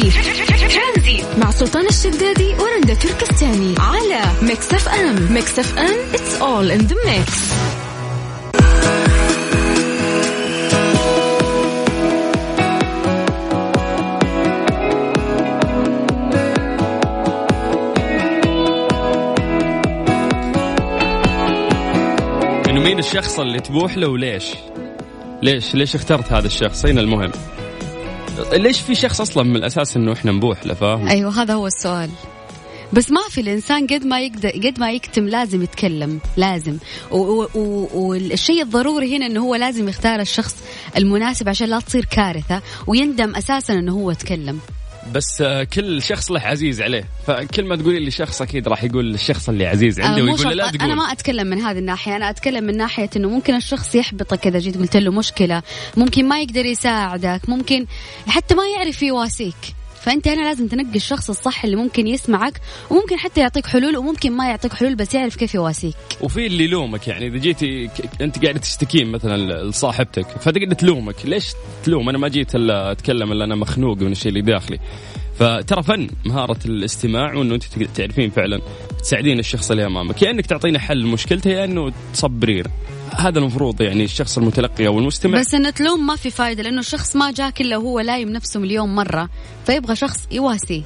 ترانزي مع سلطان الشدادي ورندا تركستاني. على Mix FM. Mix FM. All in the mix. انه مين الشخص اللي تبوح له وليش؟ ليش ليش اخترت هذا الشخص؟ هنا المهم؟ ليش في شخص أصلا من الأساس إنه إحنا نبوح له فاهم؟ أيوه هذا هو السؤال. بس ما في الإنسان قد ما يقدر قد ما يكتم لازم يتكلم لازم. والشيء الضروري هنا إنه هو لازم يختار الشخص المناسب عشان لا تصير كارثة ويندم أساسا إنه هو تكلم بس آه، كل شخص له عزيز عليه. فكل ما تقولي لي شخص أكيد راح يقول الشخص اللي عزيز عنده آه، مو ويقول لا تقول. أنا ما أتكلم من هذه الناحية. أنا أتكلم من ناحية إنه ممكن الشخص يحبطك إذا جيت قلت له مشكلة. ممكن ما يقدر يساعدك. ممكن حتى ما يعرف يواسيك. فأنت هنا لازم تنقي الشخص الصح اللي ممكن يسمعك وممكن حتى يعطيك حلول وممكن ما يعطيك حلول بس يعرف كيف يواسيك. وفي اللي يلومك يعني إذا جيتي أنت قاعدة تشتكين مثلا لصاحبتك فتقعد تلومك ليش تلوم؟ أنا ما جيت إلا أتكلم إلا أنا مخنوق من الشيء اللي داخلي. فترى فن مهارة الاستماع وإنه أنت تعرفين فعلا تساعدين الشخص اللي أمامك. يا إنك تعطينه حل مشكلته يا إنه تصبرين. هذا المفروض يعني الشخص المتلقي أو المستمع. بس إن تلوم ما في فايدة لأنه الشخص ما جاك إلا وهو لايم نفسه مليون مرة فيبغى شخص يواسيه.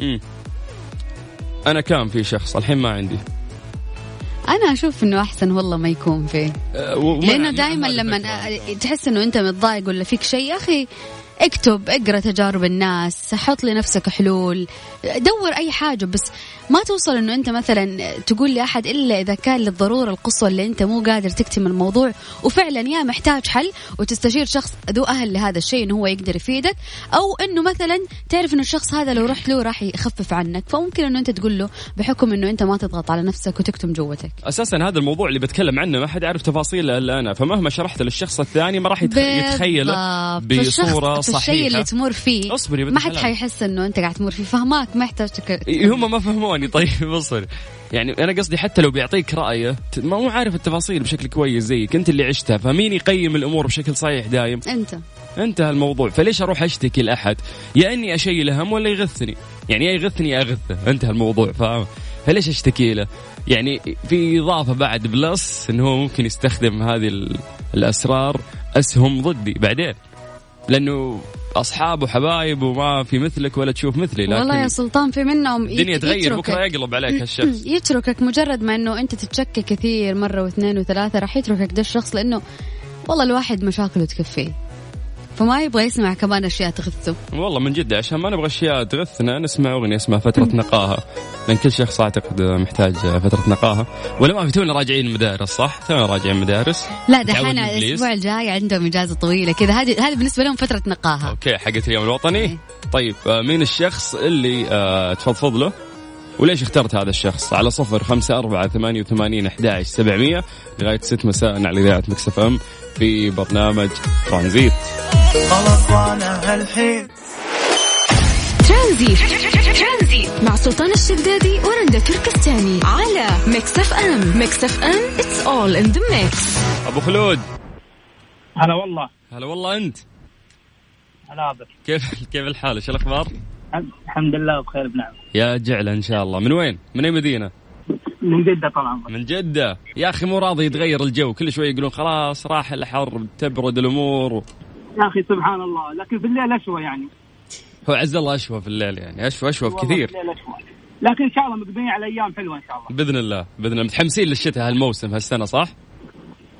مم. أنا كان في شخص الحين ما عندي. أنا أشوف إنه أحسن والله ما يكون فيه. أه، لأنه ما- دائما ما- لما تحس إنه أنت متضايق ولا فيك شيء يا أخي اكتب اقرأ تجارب الناس حط لنفسك حلول. دور أي حاجة بس ما توصل إنه أنت مثلا تقول لأحد إلا إذا كان للضرورة القصوى اللي أنت مو قادر تكتم الموضوع وفعلا يا محتاج حل وتستشير شخص ذو أهل لهذا الشيء إنه هو يقدر يفيدك أو إنه مثلا تعرف إنه الشخص هذا لو رحت له راح يخفف عنك فممكن إنه أنت تقول له بحكم إنه أنت ما تضغط على نفسك وتكتم جوتك أساسا هذا الموضوع اللي بتكلم عنه ما حد يعرف تفاصيله إلا أنا فمهما شرحت للشخص الثاني ما راح يتخ... يتخيله. بصورة في الشيء صحيحة اللي تمر فيه اصبري ما حد. حيحس إنه أنت قاعد تمر فيه فهماك ما يحتاج تك... هم ما فهموني. طيب اصبر يعني أنا قصدي حتى لو بيعطيك رأيه ما هو عارف التفاصيل بشكل كويس زيك انت اللي عشتها فمين يقيم الأمور بشكل صحيح دايم؟ أنت. أنتهى الموضوع. فليش أروح أشتكي لأحد؟ يا أني أشيل هم ولا يغثني؟ يعني يا يغثني يا أغثه. أنتهى الموضوع فاهم؟ فليش أشتكي له؟ يعني في إضافة بعد بلس إنه هو ممكن يستخدم هذه ال- الأسرار أسهم ضدي بعدين. لأنه أصحاب وحبايب وما في مثلك ولا تشوف مثلي لكن والله يا سلطان في منهم الدنيا تغير. بكره يقلب عليك هالشخص يتركك مجرد ما إنه أنت تتشكى كثير مرة واثنين وثلاثة راح يتركك ده الشخص لأنه والله الواحد مشاكله تكفيه فما يبغى يسمع كمان أشياء تغثه والله من جد عشان ما نبغى أشياء تغثنا نسمع أغنية اسمها فترة نقاهه لأن كل شخص اعتقد محتاج فترة نقاهه ولا ما في تونا راجعين المدارس صح؟ تونا راجعين مدارس. لا دحين. الأسبوع الجاي عندهم إجازة طويلة كذا. هذه هذه بالنسبة لهم فترة نقاهه okay حقت اليوم الوطني. إيه. طيب آه، مين الشخص اللي آه، تفضفض له؟ وليش اخترت هذا الشخص؟ على صفر خمسة أربعة ثمانية وثمانين أحد سبعمية لغاية ست مساء على إذاعة Mix FM في برنامج ترانزيت. خلاص وأنا هالحين. ترانزي. مع سلطان الشدادي ورندا تركستاني على Mix FM. Mix FM it's all in the mix. أبو خلود. هلا والله. هلا والله أنت. هلا بك كيف كيف الحال؟ إيش الأخبار؟ الحمد لله بخير بنعم. يا جعلة إن شاء الله. من وين؟ من أي مدينة؟ من جدة طبعا. من جدة. يا أخي مو راضي يتغير الجو. كل شوي يقولون خلاص راح الحر تبرد الأمور. و... يا أخي سبحان الله. لكن في الليل أشوى يعني. هو عز الله أشوى في الليل يعني أشوى والله بكثير. أشوى. لكن إن شاء الله مقبلين على أيام حلوة إن شاء الله. بإذن الله بإذن الله. متحمسين للشتاء هالموسم هالسنة صح؟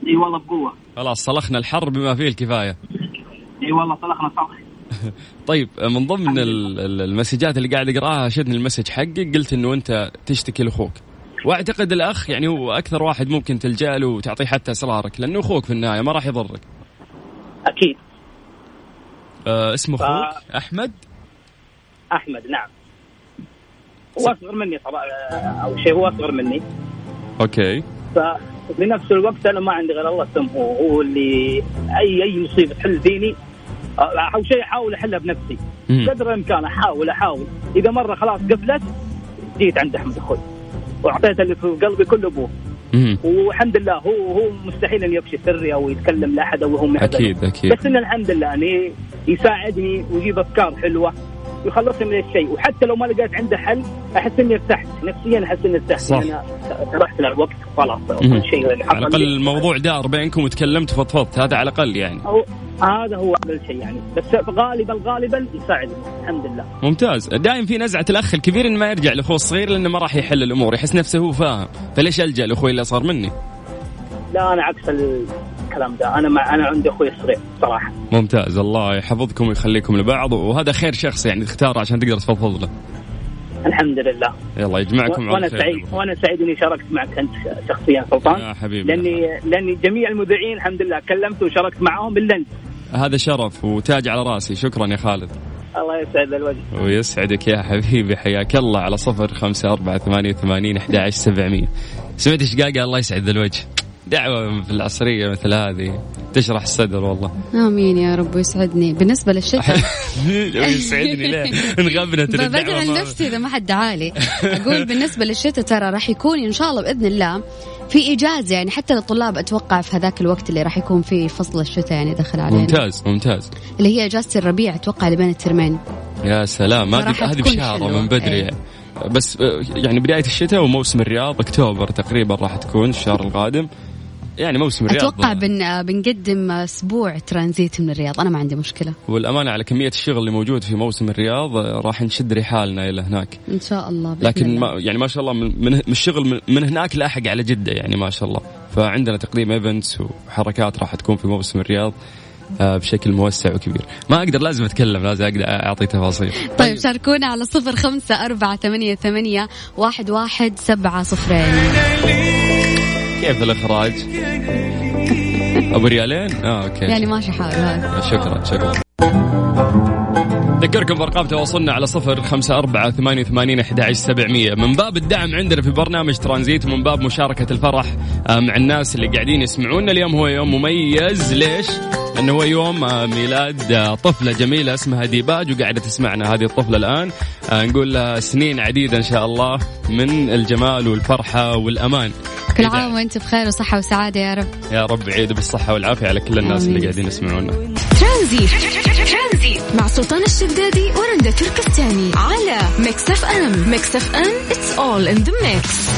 إي والله بقوة. خلاص صلخنا الحر بما فيه الكفاية. إي والله صلحنا صلح طيب من ضمن ال- ال- المسجات اللي قاعد اقراها شدني المسج حقك. قلت إنه أنت تشتكي لأخوك. وأعتقد الأخ يعني هو أكثر واحد ممكن تلجأ له وتعطيه حتى اسرارك لأنه أخوك في النهاية ما راح يضرك. أكيد. آه اسمه ف- أخوك أحمد؟ أحمد نعم. هو أصغر مني طبعا أو شيء هو أصغر مني. أوكي. ففي نفس الوقت أنا ما عندي غير الله سمه هو اللي اي أي مصيبة تحل فيني أو شيء أحاول أحلها بنفسي. مم. قدر الإمكان احاول أحاول. إذا مرة خلاص قفلت جيت عند أحمد أخوي وأعطيته اللي في قلبي كله ابوه. والحمد لله هو هو مستحيل أن يفشي سري أو يتكلم لأحد أو هو معدل. أكيد أكيد. بس انه الحمد لله يعني يساعدني ويجيب أفكار حلوة. ويخلصني من الشيء. وحتى لو ما لقيت عنده حل أحس إني ارتحت. نفسيا أحس إني ارتحت. صح. أنا سرحت للوقت خلاص. كل شيء على الأقل. الموضوع دار بينكم وتكلمت وفضفضت هذا على الأقل يعني. هو هذا هو افضل شيء يعني. بس غالبا غالبا يساعدني. الحمد لله. ممتاز. دائم في نزعة الأخ الكبير إنه ما يرجع لأخوه الصغير لأنه ما راح يحل الأمور. يحس نفسه هو فاهم. فليش ألجأ لأخوي اللي صار مني؟ لا أنا عكس الكلام ده. أنا مع أنا عندي أخوي الصغير صراحة. ممتاز. الله يحفظكم ويخليكم لبعض. وهذا خير شخص يعني تختاره عشان تقدر تفضفض له الحمد لله. يلا يجمعكم وأنا سعيد وأنا سعيد إني شاركت معك أنت شخصيا سلطان. يا حبيبي لاني لأني جميع المذيعين الحمد لله كلمت وشاركت معهم إلا أنت. هذا شرف وتاج على راسي. شكرا يا خالد. الله يسعد الوجه. ويسعدك يا حبيبي. حياك الله على صفر خمسة أربعة ثمانية وثمانين أحد عشر سبعمية. سمعت إيش قال؟ قال الله يسعد الوجه. دعوة في العصرية مثل هذه تشرح الصدر والله. آمين يا رب ويسعدني. بالنسبة للشتاء. يسعدني ليه انغبنت بدعي الدعوة ما- لنفسي إذا ما حد دعالي أقول بالنسبة للشتاء ترى راح يكون إن شاء الله بإذن الله في اجازه يعني حتى للطلاب أتوقع في هذاك الوقت اللي راح يكون فيه فصل الشتاء يعني دخل علينا. ممتاز ممتاز. اللي هي إجازة الربيع أتوقع اللي بين الترمين. يا سلام هذه بشارة حلوة. من بدري. يعني. بس آه، يعني بداية الشتاء وموسم الرياض أكتوبر تقريبا راح تكون الشهر القادم. يعني موسم الرياض أتوقع بن بنقدم أسبوع ترانزيت من الرياض. أنا ما عندي مشكلة. والأمانة على كمية الشغل اللي موجود في موسم الرياض آه، راح نشد رحالنا إلى هناك. إن شاء الله بإذن لكن الله. ما يعني ما شاء الله من, الشغل من, من هناك لاحق على جدة يعني ما شاء الله. فعندنا تقديم ايفنتس وحركات راح تكون في موسم الرياض آه، بشكل موسع وكبير. ما أقدر لازم أتكلم لازم أقدر أعطي تفاصيل. طيب شاركونا على صفر خمسة أربعة ثمانية, ثمانية واحد, واحد سبعة صفرين. كيف الإخراج؟ أبو ريالين؟ آه أوكي. يعني ماشي حال هذا شكرا شكرا. ذكركم بأرقام تواصلنا على صفر خمسة أربعة ثمانية وثمانين أحد سبعمية. من باب الدعم عندنا في برنامج ترانزيت ومن باب مشاركة الفرح آه، مع الناس اللي قاعدين يسمعونا. اليوم هو يوم مميز. ليش؟ إنه هو يوم آه، ميلاد آه، طفلة جميلة اسمها ديباج وقاعدة تسمعنا هذه الطفلة الآن. نقول لها سنين عديدة إن شاء الله من الجمال والفرحة والأمان. كل عام وأنت بخير وصحة وسعادة يا رب. يا رب عيد بالصحة والعافية على كل الناس اللي. قاعدين يسمعونا. ترانزيت. مع سلطان الشدادي ورندا تركستاني على Mix FM. Mix FM it's all in the mix.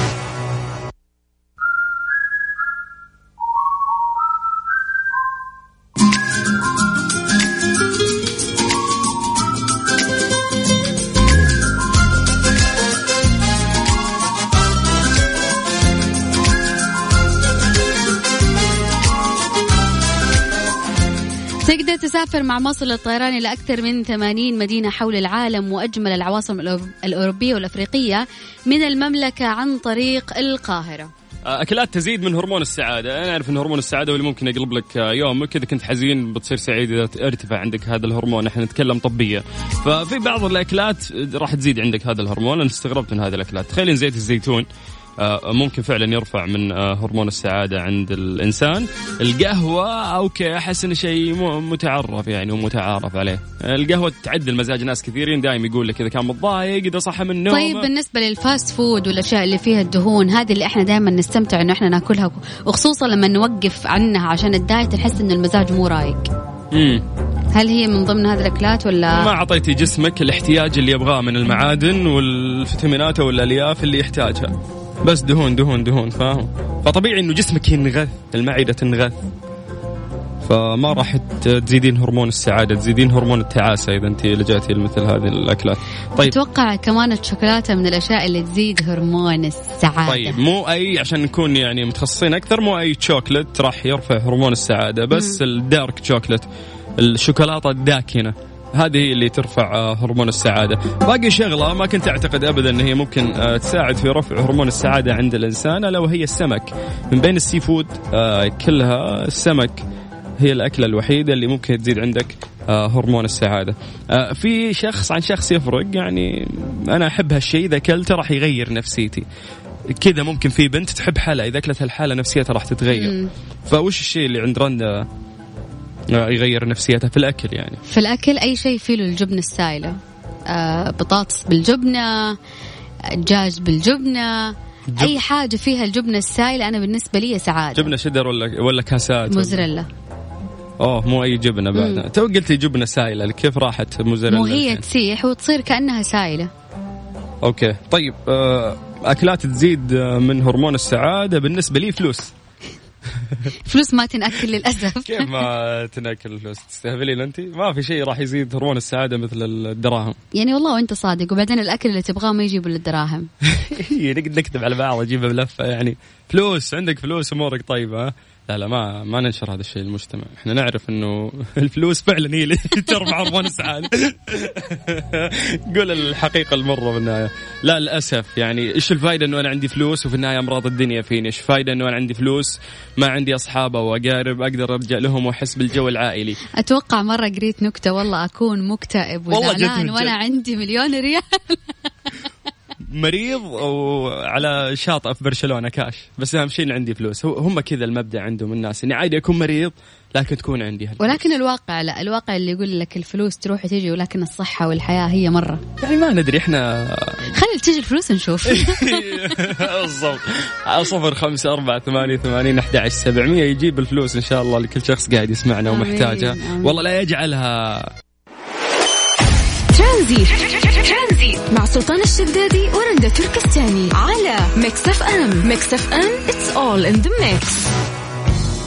تسافر مع مصر للطيران إلى أكثر من 80 مدينة حول العالم وأجمل العواصم الأوروب- الأوروبية والأفريقية من المملكة عن طريق القاهرة. أكلات تزيد من هرمون السعادة. أنا أعرف إن هرمون السعادة هو اللي ممكن يقلب لك يومك. إذا كنت حزين بتصير سعيد إذا ارتفع عندك هذا الهرمون. إحنا نتكلم طبيا ففي بعض الأكلات راح تزيد عندك هذا الهرمون. أنا استغربت من هذه الأكلات. تخيل زيت الزيتون آه، ممكن فعلا يرفع من آه، هرمون السعادة عند الإنسان. القهوة okay أحس إنه شيء متعرف يعني ومتعارف عليه. القهوة تعدل مزاج ناس كثيرين دائما يقول لك إذا كان متضايق إذا صحى من النوم. طيب بالنسبة لل fast food والأشياء اللي فيها الدهون هذه اللي إحنا دائما نستمتع إنه إحنا ناكلها وخصوصا لما نوقف عنها عشان ال diet نحس إنه المزاج مو رايق. مم. هل هي من ضمن هذه الأكلات ولا؟ ما أعطيتي جسمك الاحتياج اللي يبغاه من المعادن والفيتامينات والالياف اللي يحتاجها. بس دهون دهون دهون فاهم؟ فطبيعي إنه جسمك ينغث المعدة تنغث. فما راح تزيدين هرمون السعادة تزيدين هرمون التعاسة إذا أنت لجأتي لمثل هذه الأكلات. طيب. أتوقع كمان الشوكولاتة من الأشياء اللي تزيد هرمون السعادة. طيب مو أي عشان نكون يعني متخصصين أكثر مو أي شوكلت راح يرفع هرمون السعادة بس الدارك شوكلت الشوكولاتة الداكنة. هذه هي اللي ترفع آه، هرمون السعادة. باقي شغلة ما كنت أعتقد ابدا إن هي ممكن آه، تساعد في رفع هرمون السعادة عند الإنسان ألا وهي السمك. من بين ال seafood آه، كلها السمك هي الأكلة الوحيدة اللي ممكن تزيد عندك هرمون السعادة. في شخص عن شخص يفرق يعني أنا أحب هالشيء إذا أكلته راح يغير نفسيتي. كذا ممكن في بنت تحب حلا إذا أكلت الحالة نفسيتها راح تتغير. مم. فوش الشيء اللي عند رندا؟ يغير نفسيتها في الأكل يعني. في الأكل أي شيء فيه له الجبنة السائلة. آه بطاطس بالجبنة دجاج بالجبنة أي حاجة فيها الجبنة السائلة أنا بالنسبة لي سعادة. جبنة شدر ولا ولا كاسات موزريلا أوه مو أي جبنة بعد تو قلتي جبنة سائلة كيف راحت موزاريلا؟ مو هي؟ تسيح وتصير كأنها سائلة. okay طيب آه، أكلات تزيد آه، من هرمون السعادة بالنسبة لي فلوس. فلوس ما تنأكل للأسف. كيف ما تنأكل الفلوس؟ تستهبلين أنت؟ ما في شيء راح يزيد هرمون السعادة مثل الدراهم. يعني والله وأنت صادق وبعدين الأكل اللي تبغاه ما يجيب الا الدراهم هي نقدر نكتب على بعض اجيبها بلفة يعني. فلوس عندك فلوس أمورك طيبة ها؟ لا لا ما ما ننشر هذا الشيء للمجتمع، إحنا نعرف إنه الفلوس فعلا هي اللي ترفع هرمون السعاده. قول الحقيقة المرة بالنهايه. لا للأسف يعني إيش الفائده إنه أنا عندي فلوس وفي النهاية أمراض الدنيا فيني، إيش الفائده إنه أنا عندي فلوس ما عندي اصحاب أو اقارب أقدر أرجع لهم وأحس بالجو العائلي. أتوقع مرة قريت نكتة والله أكون مكتئب وزعلان وأنا. عندي مليون ريال مريض وعلى شاطئ في برشلونة كاش. بس اهم شيء عندي فلوس. هو- هم كذا المبدأ عندهم الناس إني عادي أكون مريض لكن تكون عندي هالفلوس. ولكن الواقع لا الواقع اللي يقول لك الفلوس تروح وتجي ولكن الصحة والحياة هي مرة. يعني ما ندري إحنا خلي تجي الفلوس نشوف. بالضبط. صفر خمسة أربعة ثمانية ثمانين أحد عشر سبعمية يجيب الفلوس إن شاء الله لكل شخص قاعد يسمعنا ومحتاجها. والله لا يجعلها. ترانزي مع سلطان الشدادي ورندا تركستاني. على Mix FM Mix FM it's all in the mix.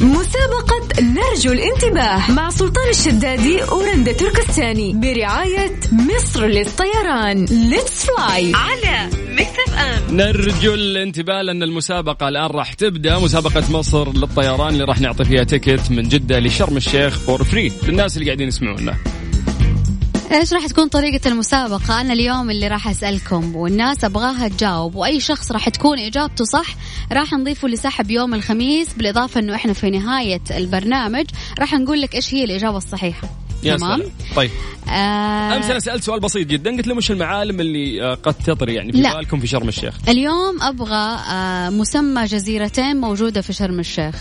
مسابقة نرجو الانتباه مع سلطان الشدادي ورندا تركستاني. برعاية مصر للطيران. let's fly على Mix FM نرجو الانتباه لأن المسابقة الآن راح تبدأ. مسابقة مصر للطيران اللي راح نعطي فيها ticket من جدة لشرم الشيخ for free للناس اللي قاعدين يسمعونا. إيش راح تكون طريقة المسابقة؟ أنا اليوم اللي راح أسألكم والناس أبغاها تجاوب وأي شخص راح تكون إجابته صح راح نضيفه لسحب يوم الخميس بالإضافة إنه إحنا في نهاية البرنامج راح نقول لك إيش هي الإجابة الصحيحة. يا تمام؟ سلام طيب آه أمس أنا سألت سؤال بسيط جدا قلت له وش المعالم اللي آه، قد تطري يعني في لا. بالكم في شرم الشيخ اليوم أبغى آه مسمى جزيرتين موجودة في شرم الشيخ.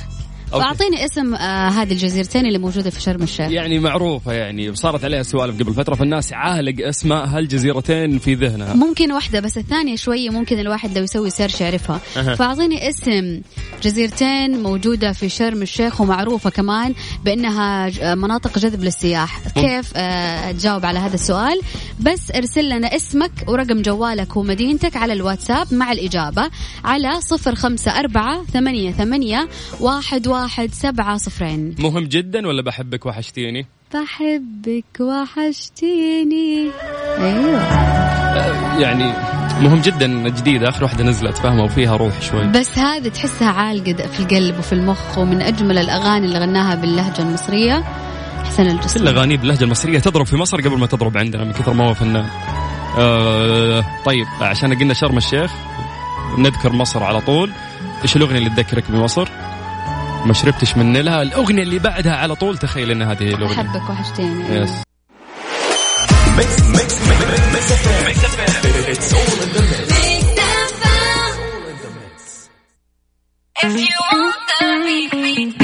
أوكي. فأعطيني اسم آه هذه الجزيرتين اللي موجودة في شرم الشيخ. يعني معروفة يعني صارت عليها سوالف قبل فترة فالناس عالق اسماء هالجزيرتين في ذهنها ممكن واحدة بس الثانية شوية ممكن الواحد لو يسوي سيرش يعرفها أها. فأعطيني اسم جزيرتين موجودة في شرم الشيخ ومعروفة كمان بأنها ج- مناطق جذب للسياح كيف آه تجاوب على هذا السؤال بس ارسل لنا اسمك ورقم جوالك ومدينتك على الواتساب مع الإجابة على صفر خمسة أربعة ثمانية ثمانية واحد واحد سبعة صفرين. مهم جدا ولا بحبك وحشتيني؟ بحبك وحشتيني. أيوة. يعني مهم جدا جديدة آخر واحدة نزلت فاهمة؟ وفيها روح شوي. بس هذه تحسها عالقة في القلب وفي المخ ومن أجمل الأغاني اللي غناها باللهجة المصرية حسن كل الجسمي أغانيه باللهجة المصرية تضرب في مصر قبل ما تضرب عندنا من كثر ما هو فنان. آه طيب عشان قلنا شرم الشيخ نذكر مصر على طول. إيش الأغنية اللي تذكرك بمصر؟ ما شربتش من نيلها. الأغنية اللي بعدها على طول تخيل إن هذه هي الأغنية. أحبك وحشتيني. يس If you want the beat, beat, beat,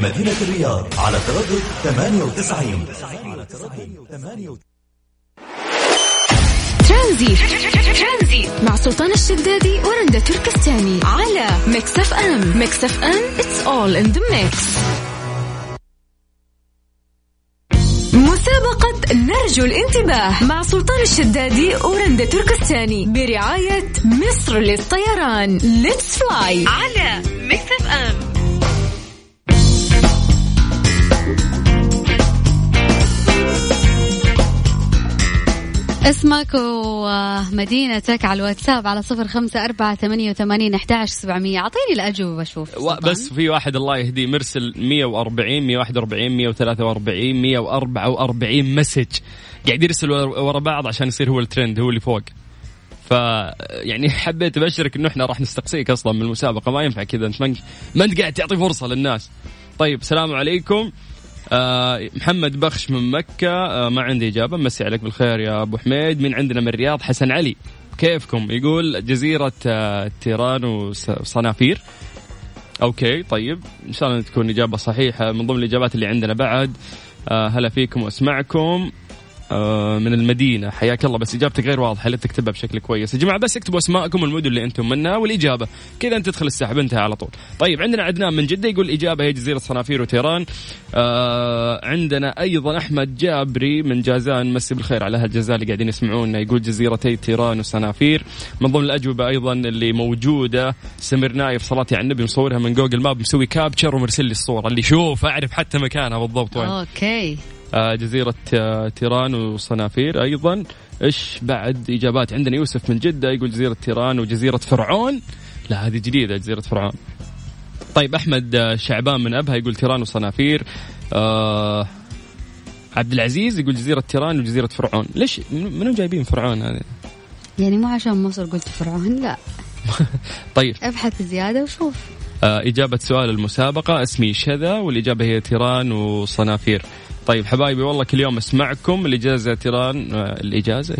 مدينة الرياض على تردد 98 على تردد 98 ترانزي مع سلطان الشدادي ورندا تركستاني على Mix FM. Mix FM it's all in the mix. مسابقة نرجو الانتباه مع سلطان الشدادي ورندا تركستاني برعاية مصر للطيران. let's fly على Mix FM. اسمك ومدينتك على الواتساب على صفر خمسة أربعة ثمانية وثمانين أحداش سبعمية. أعطيني الأجوبة شوف بس في واحد الله يهديه مرسل 140 141 143 144 مسج. قاعد يرسل ور- ورا بعض عشان يصير هو الترند هو اللي فوق. ف يعني حبيت أبشرك إنه إحنا راح نستقصيك أصلا من المسابقة ما ينفع كذا انت ما أنت قاعد تعطي فرصة للناس. طيب السلام عليكم. آه محمد بخش من مكة. آه ما عندي إجابة. مسي عليك بالخير يا أبو حميد. من عندنا من الرياض حسن علي. كيفكم؟ يقول جزيرة آه تيران وص- وصنافير أوكي طيب. إن شاء الله تكون إجابة صحيحة. من ضمن الإجابات اللي عندنا بعد هلا فيكم وأسمعكم. من المدينة. حياك الله. بس إجابتك غير واضحة. لا تكتبها بشكل كويس. يا جماعة بس اكتبوا أسماءكم والمدن اللي أنتم منها والإجابة. كذا أنت تدخل السحب. انتهى على طول. طيب عندنا عدنان من جدة يقول الإجابة هي جزيرة صنافير وتيران. آه عندنا أيضا أحمد جابري من جازان. مسي بالخير على أهل جازان اللي قاعدين يسمعونا. يقول جزيرتي تيران وصنافير. من ضمن الأجوبة أيضا اللي موجودة. سمير نايف صلاتي على النبي مصورها من Google Map. مسوي capture ومرسل لي الصورة. اللي شوف أعرف حتى مكانها بالضبط وين. okay. آه، جزيرة آه، تيران وصنافير. أيضا إيش بعد إجابات عندنا يوسف من جدة يقول جزيرة تيران وجزيرة فرعون. لا هذه جديدة جزيرة فرعون. طيب أحمد آه، شعبان من أبها يقول تيران وصنافير. آه عبد العزيز يقول جزيرة تيران وجزيرة فرعون. ليش؟ من- منو جايبين فرعون هذه؟ يعني مو عشان مصر قلت فرعون لا. طيب. ابحث زيادة وشوف. آه، إجابة سؤال المسابقة اسمي شذا والإجابة هي تيران وصنافير. طيب حبايبي والله كل يوم أسمعكم الإجازة تيران. آه، الإجازة؟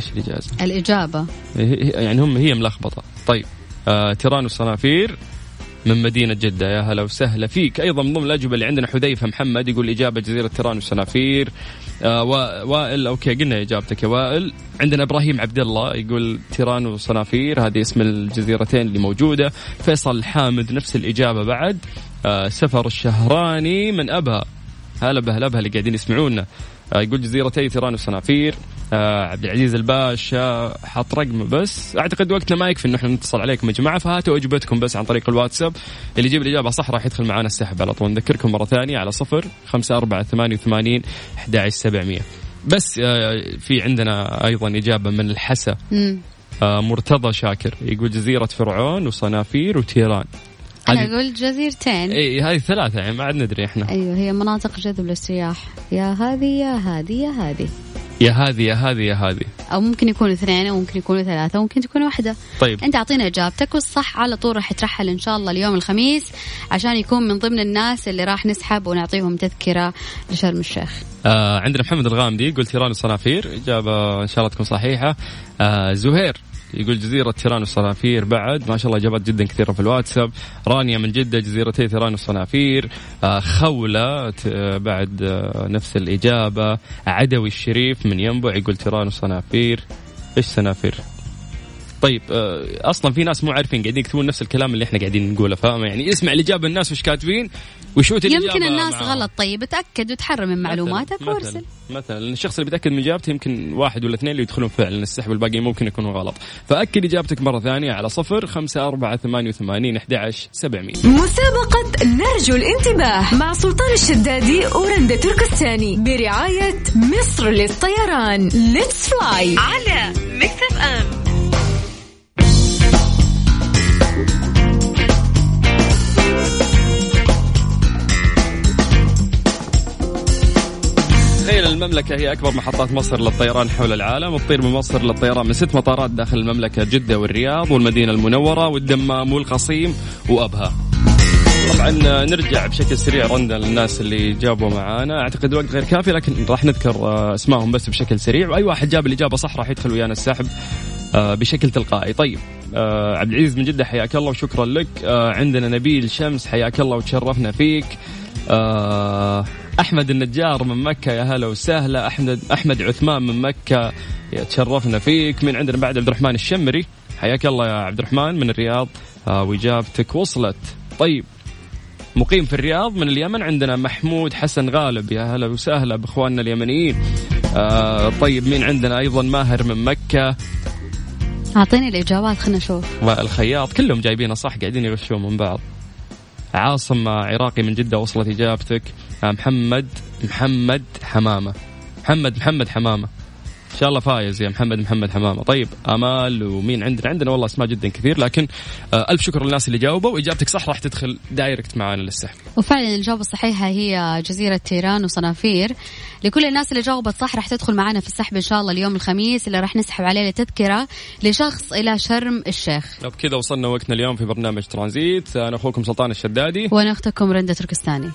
الإجابة. هي- هي- يعني هم هي ملخبطة. طيب آه تيران وصنافير من مدينة جدة. يا هلا وسهلا فيك. أيضا من ضمن الأجوبة اللي عندنا حذيفة محمد يقول إجابة جزيرة تيران وصنافير آه وا- وائل okay قلنا إجابتك يا وائل. عندنا إبراهيم عبد الله يقول تيران وصنافير هذه اسم الجزيرتين اللي موجودة. فيصل حامد نفس الإجابة بعد. آه سفر الشهراني من أبها. هلا بأهل أبها اللي قاعدين يسمعونا. آه، يقول جزيرتي تيران وصنافير. آه، عبد العزيز الباشا حط رقمه بس أعتقد وقتنا ما يكفي ان إحنا نتصل عليكم يا جماعة فهاتوا أجوبتكم بس عن طريق الواتساب. اللي يجيب الإجابة صح راح يدخل معنا السحب على طول. نذكركم مرة ثانية على صفر خمسة أربعة ثمانية وثمانين أحد سبعمية. بس آه، في عندنا أيضا إجابة من الحسا. مرتضى شاكر يقول جزيرة فرعون وصنافير وتيران. أنا هذه أقول جزيرتين. إي هذه ثلاثة يعني ما عاد ندري إحنا. أيوه هي مناطق جذب للسياح. يا هذه يا هذه يا هذه. يا هذه يا هذه يا هذه. أو ممكن يكونوا اثنين أو ممكن يكونوا ثلاثة أو ممكن تكون واحدة. طيب. أنت أعطينا إجابتك والصح على طول راح يترحل إن شاء الله اليوم الخميس عشان يكون من ضمن الناس اللي راح نسحب ونعطيهم تذكرة لشرم الشيخ. آه عندنا محمد الغامدي يقول تيران وصنافير إجابة إن شاء الله تكون صحيحة. آه زهير. يقول جزيرة تيران والصنافير بعد. ما شاء الله إجابات جدا كثيرة في الواتساب. رانيا من جدة جزيرتي تيران والصنافير آه خولة آه بعد آه نفس الإجابة. عدوي الشريف من ينبع يقول تيران والصنافير إيش صنافير؟ طيب آه، أصلا في ناس مو عارفين قاعدين يكتبون نفس الكلام اللي إحنا قاعدين نقوله فاهم يعني اسمع الاجابه الناس وش كاتبين وشوت الاجابه يمكن الناس معاهم. غلط طيب اتأكد وتحرر من معلوماتك وارسل. مثلا الشخص اللي بيتأكد من إجابته يمكن واحد ولا اثنين اللي يدخلون فعلا السحب الباقي ممكن يكونوا غلط. فأكد إجابتك مرة ثانية على صفر خمسة أربعة ثمانية وثمانين أحد عشر سبعمية. مسابقة نرجو الانتباه مع سلطان الشدادي ورندا تركستاني برعاية مصر للطيران. Let's fly على Mix FM تخيل المملكة هي أكبر محطات مصر للطيران حول العالم وتطير من مصر للطيران من ست مطارات داخل المملكة جدة والرياض والمدينة المنورة والدمام والقصيم وأبها. طبعا نرجع بشكل سريع رندا للناس اللي جابوا معانا. أعتقد الوقت غير كافي لكن راح نذكر آه، اسمائهم بس بشكل سريع. وأي واحد جاب الإجابة صح راح يدخل ويانا السحب آه، بشكل تلقائي. طيب آه، عبد العزيز من جدة حياك الله وشكرا لك. عندنا نبيل شمس حياك الله وتشرفنا فيك. أحمد النجار من مكة يا هلا وسهلا. أحمد أحمد عثمان من مكة تشرفنا فيك. من عندنا بعد عبد الرحمن الشمري. حياك الله يا عبد الرحمن من الرياض. آه، وإجابتك وصلت. طيب مقيم في الرياض من اليمن عندنا محمود حسن غالب. يا هلا وسهلا بأخواننا اليمنيين. آه طيب مين عندنا أيضا؟ ماهر من مكة. أعطيني الإجابات خلنا نشوف. والخياط كلهم جايبينها صح؟ قاعدين يغشون من بعض. عاصم عراقي من جدة وصلت إجابتك. آه، محمد محمد حمامة. محمد محمد حمامة. إن شاء الله فايز يا محمد محمد حمامة. طيب آمال ومين عندنا؟ عندنا والله أسماء جدا كثير لكن آه، ألف شكر للناس اللي جاوبوا. وإجابتك صح راح تدخل direct معانا للسحب وفعلا الإجابة الصحيحة هي جزيرة تيران وصنافير. لكل الناس اللي جاوبت صح راح تدخل معنا في السحب إن شاء الله اليوم الخميس اللي راح نسحب عليه تذكرة لشخص إلى شرم الشيخ. وبكذا وصلنا وقتنا اليوم في برنامج ترانزيت. أنا أخوكم سلطان الشدادي. وأنا أختكم رندة تركستاني.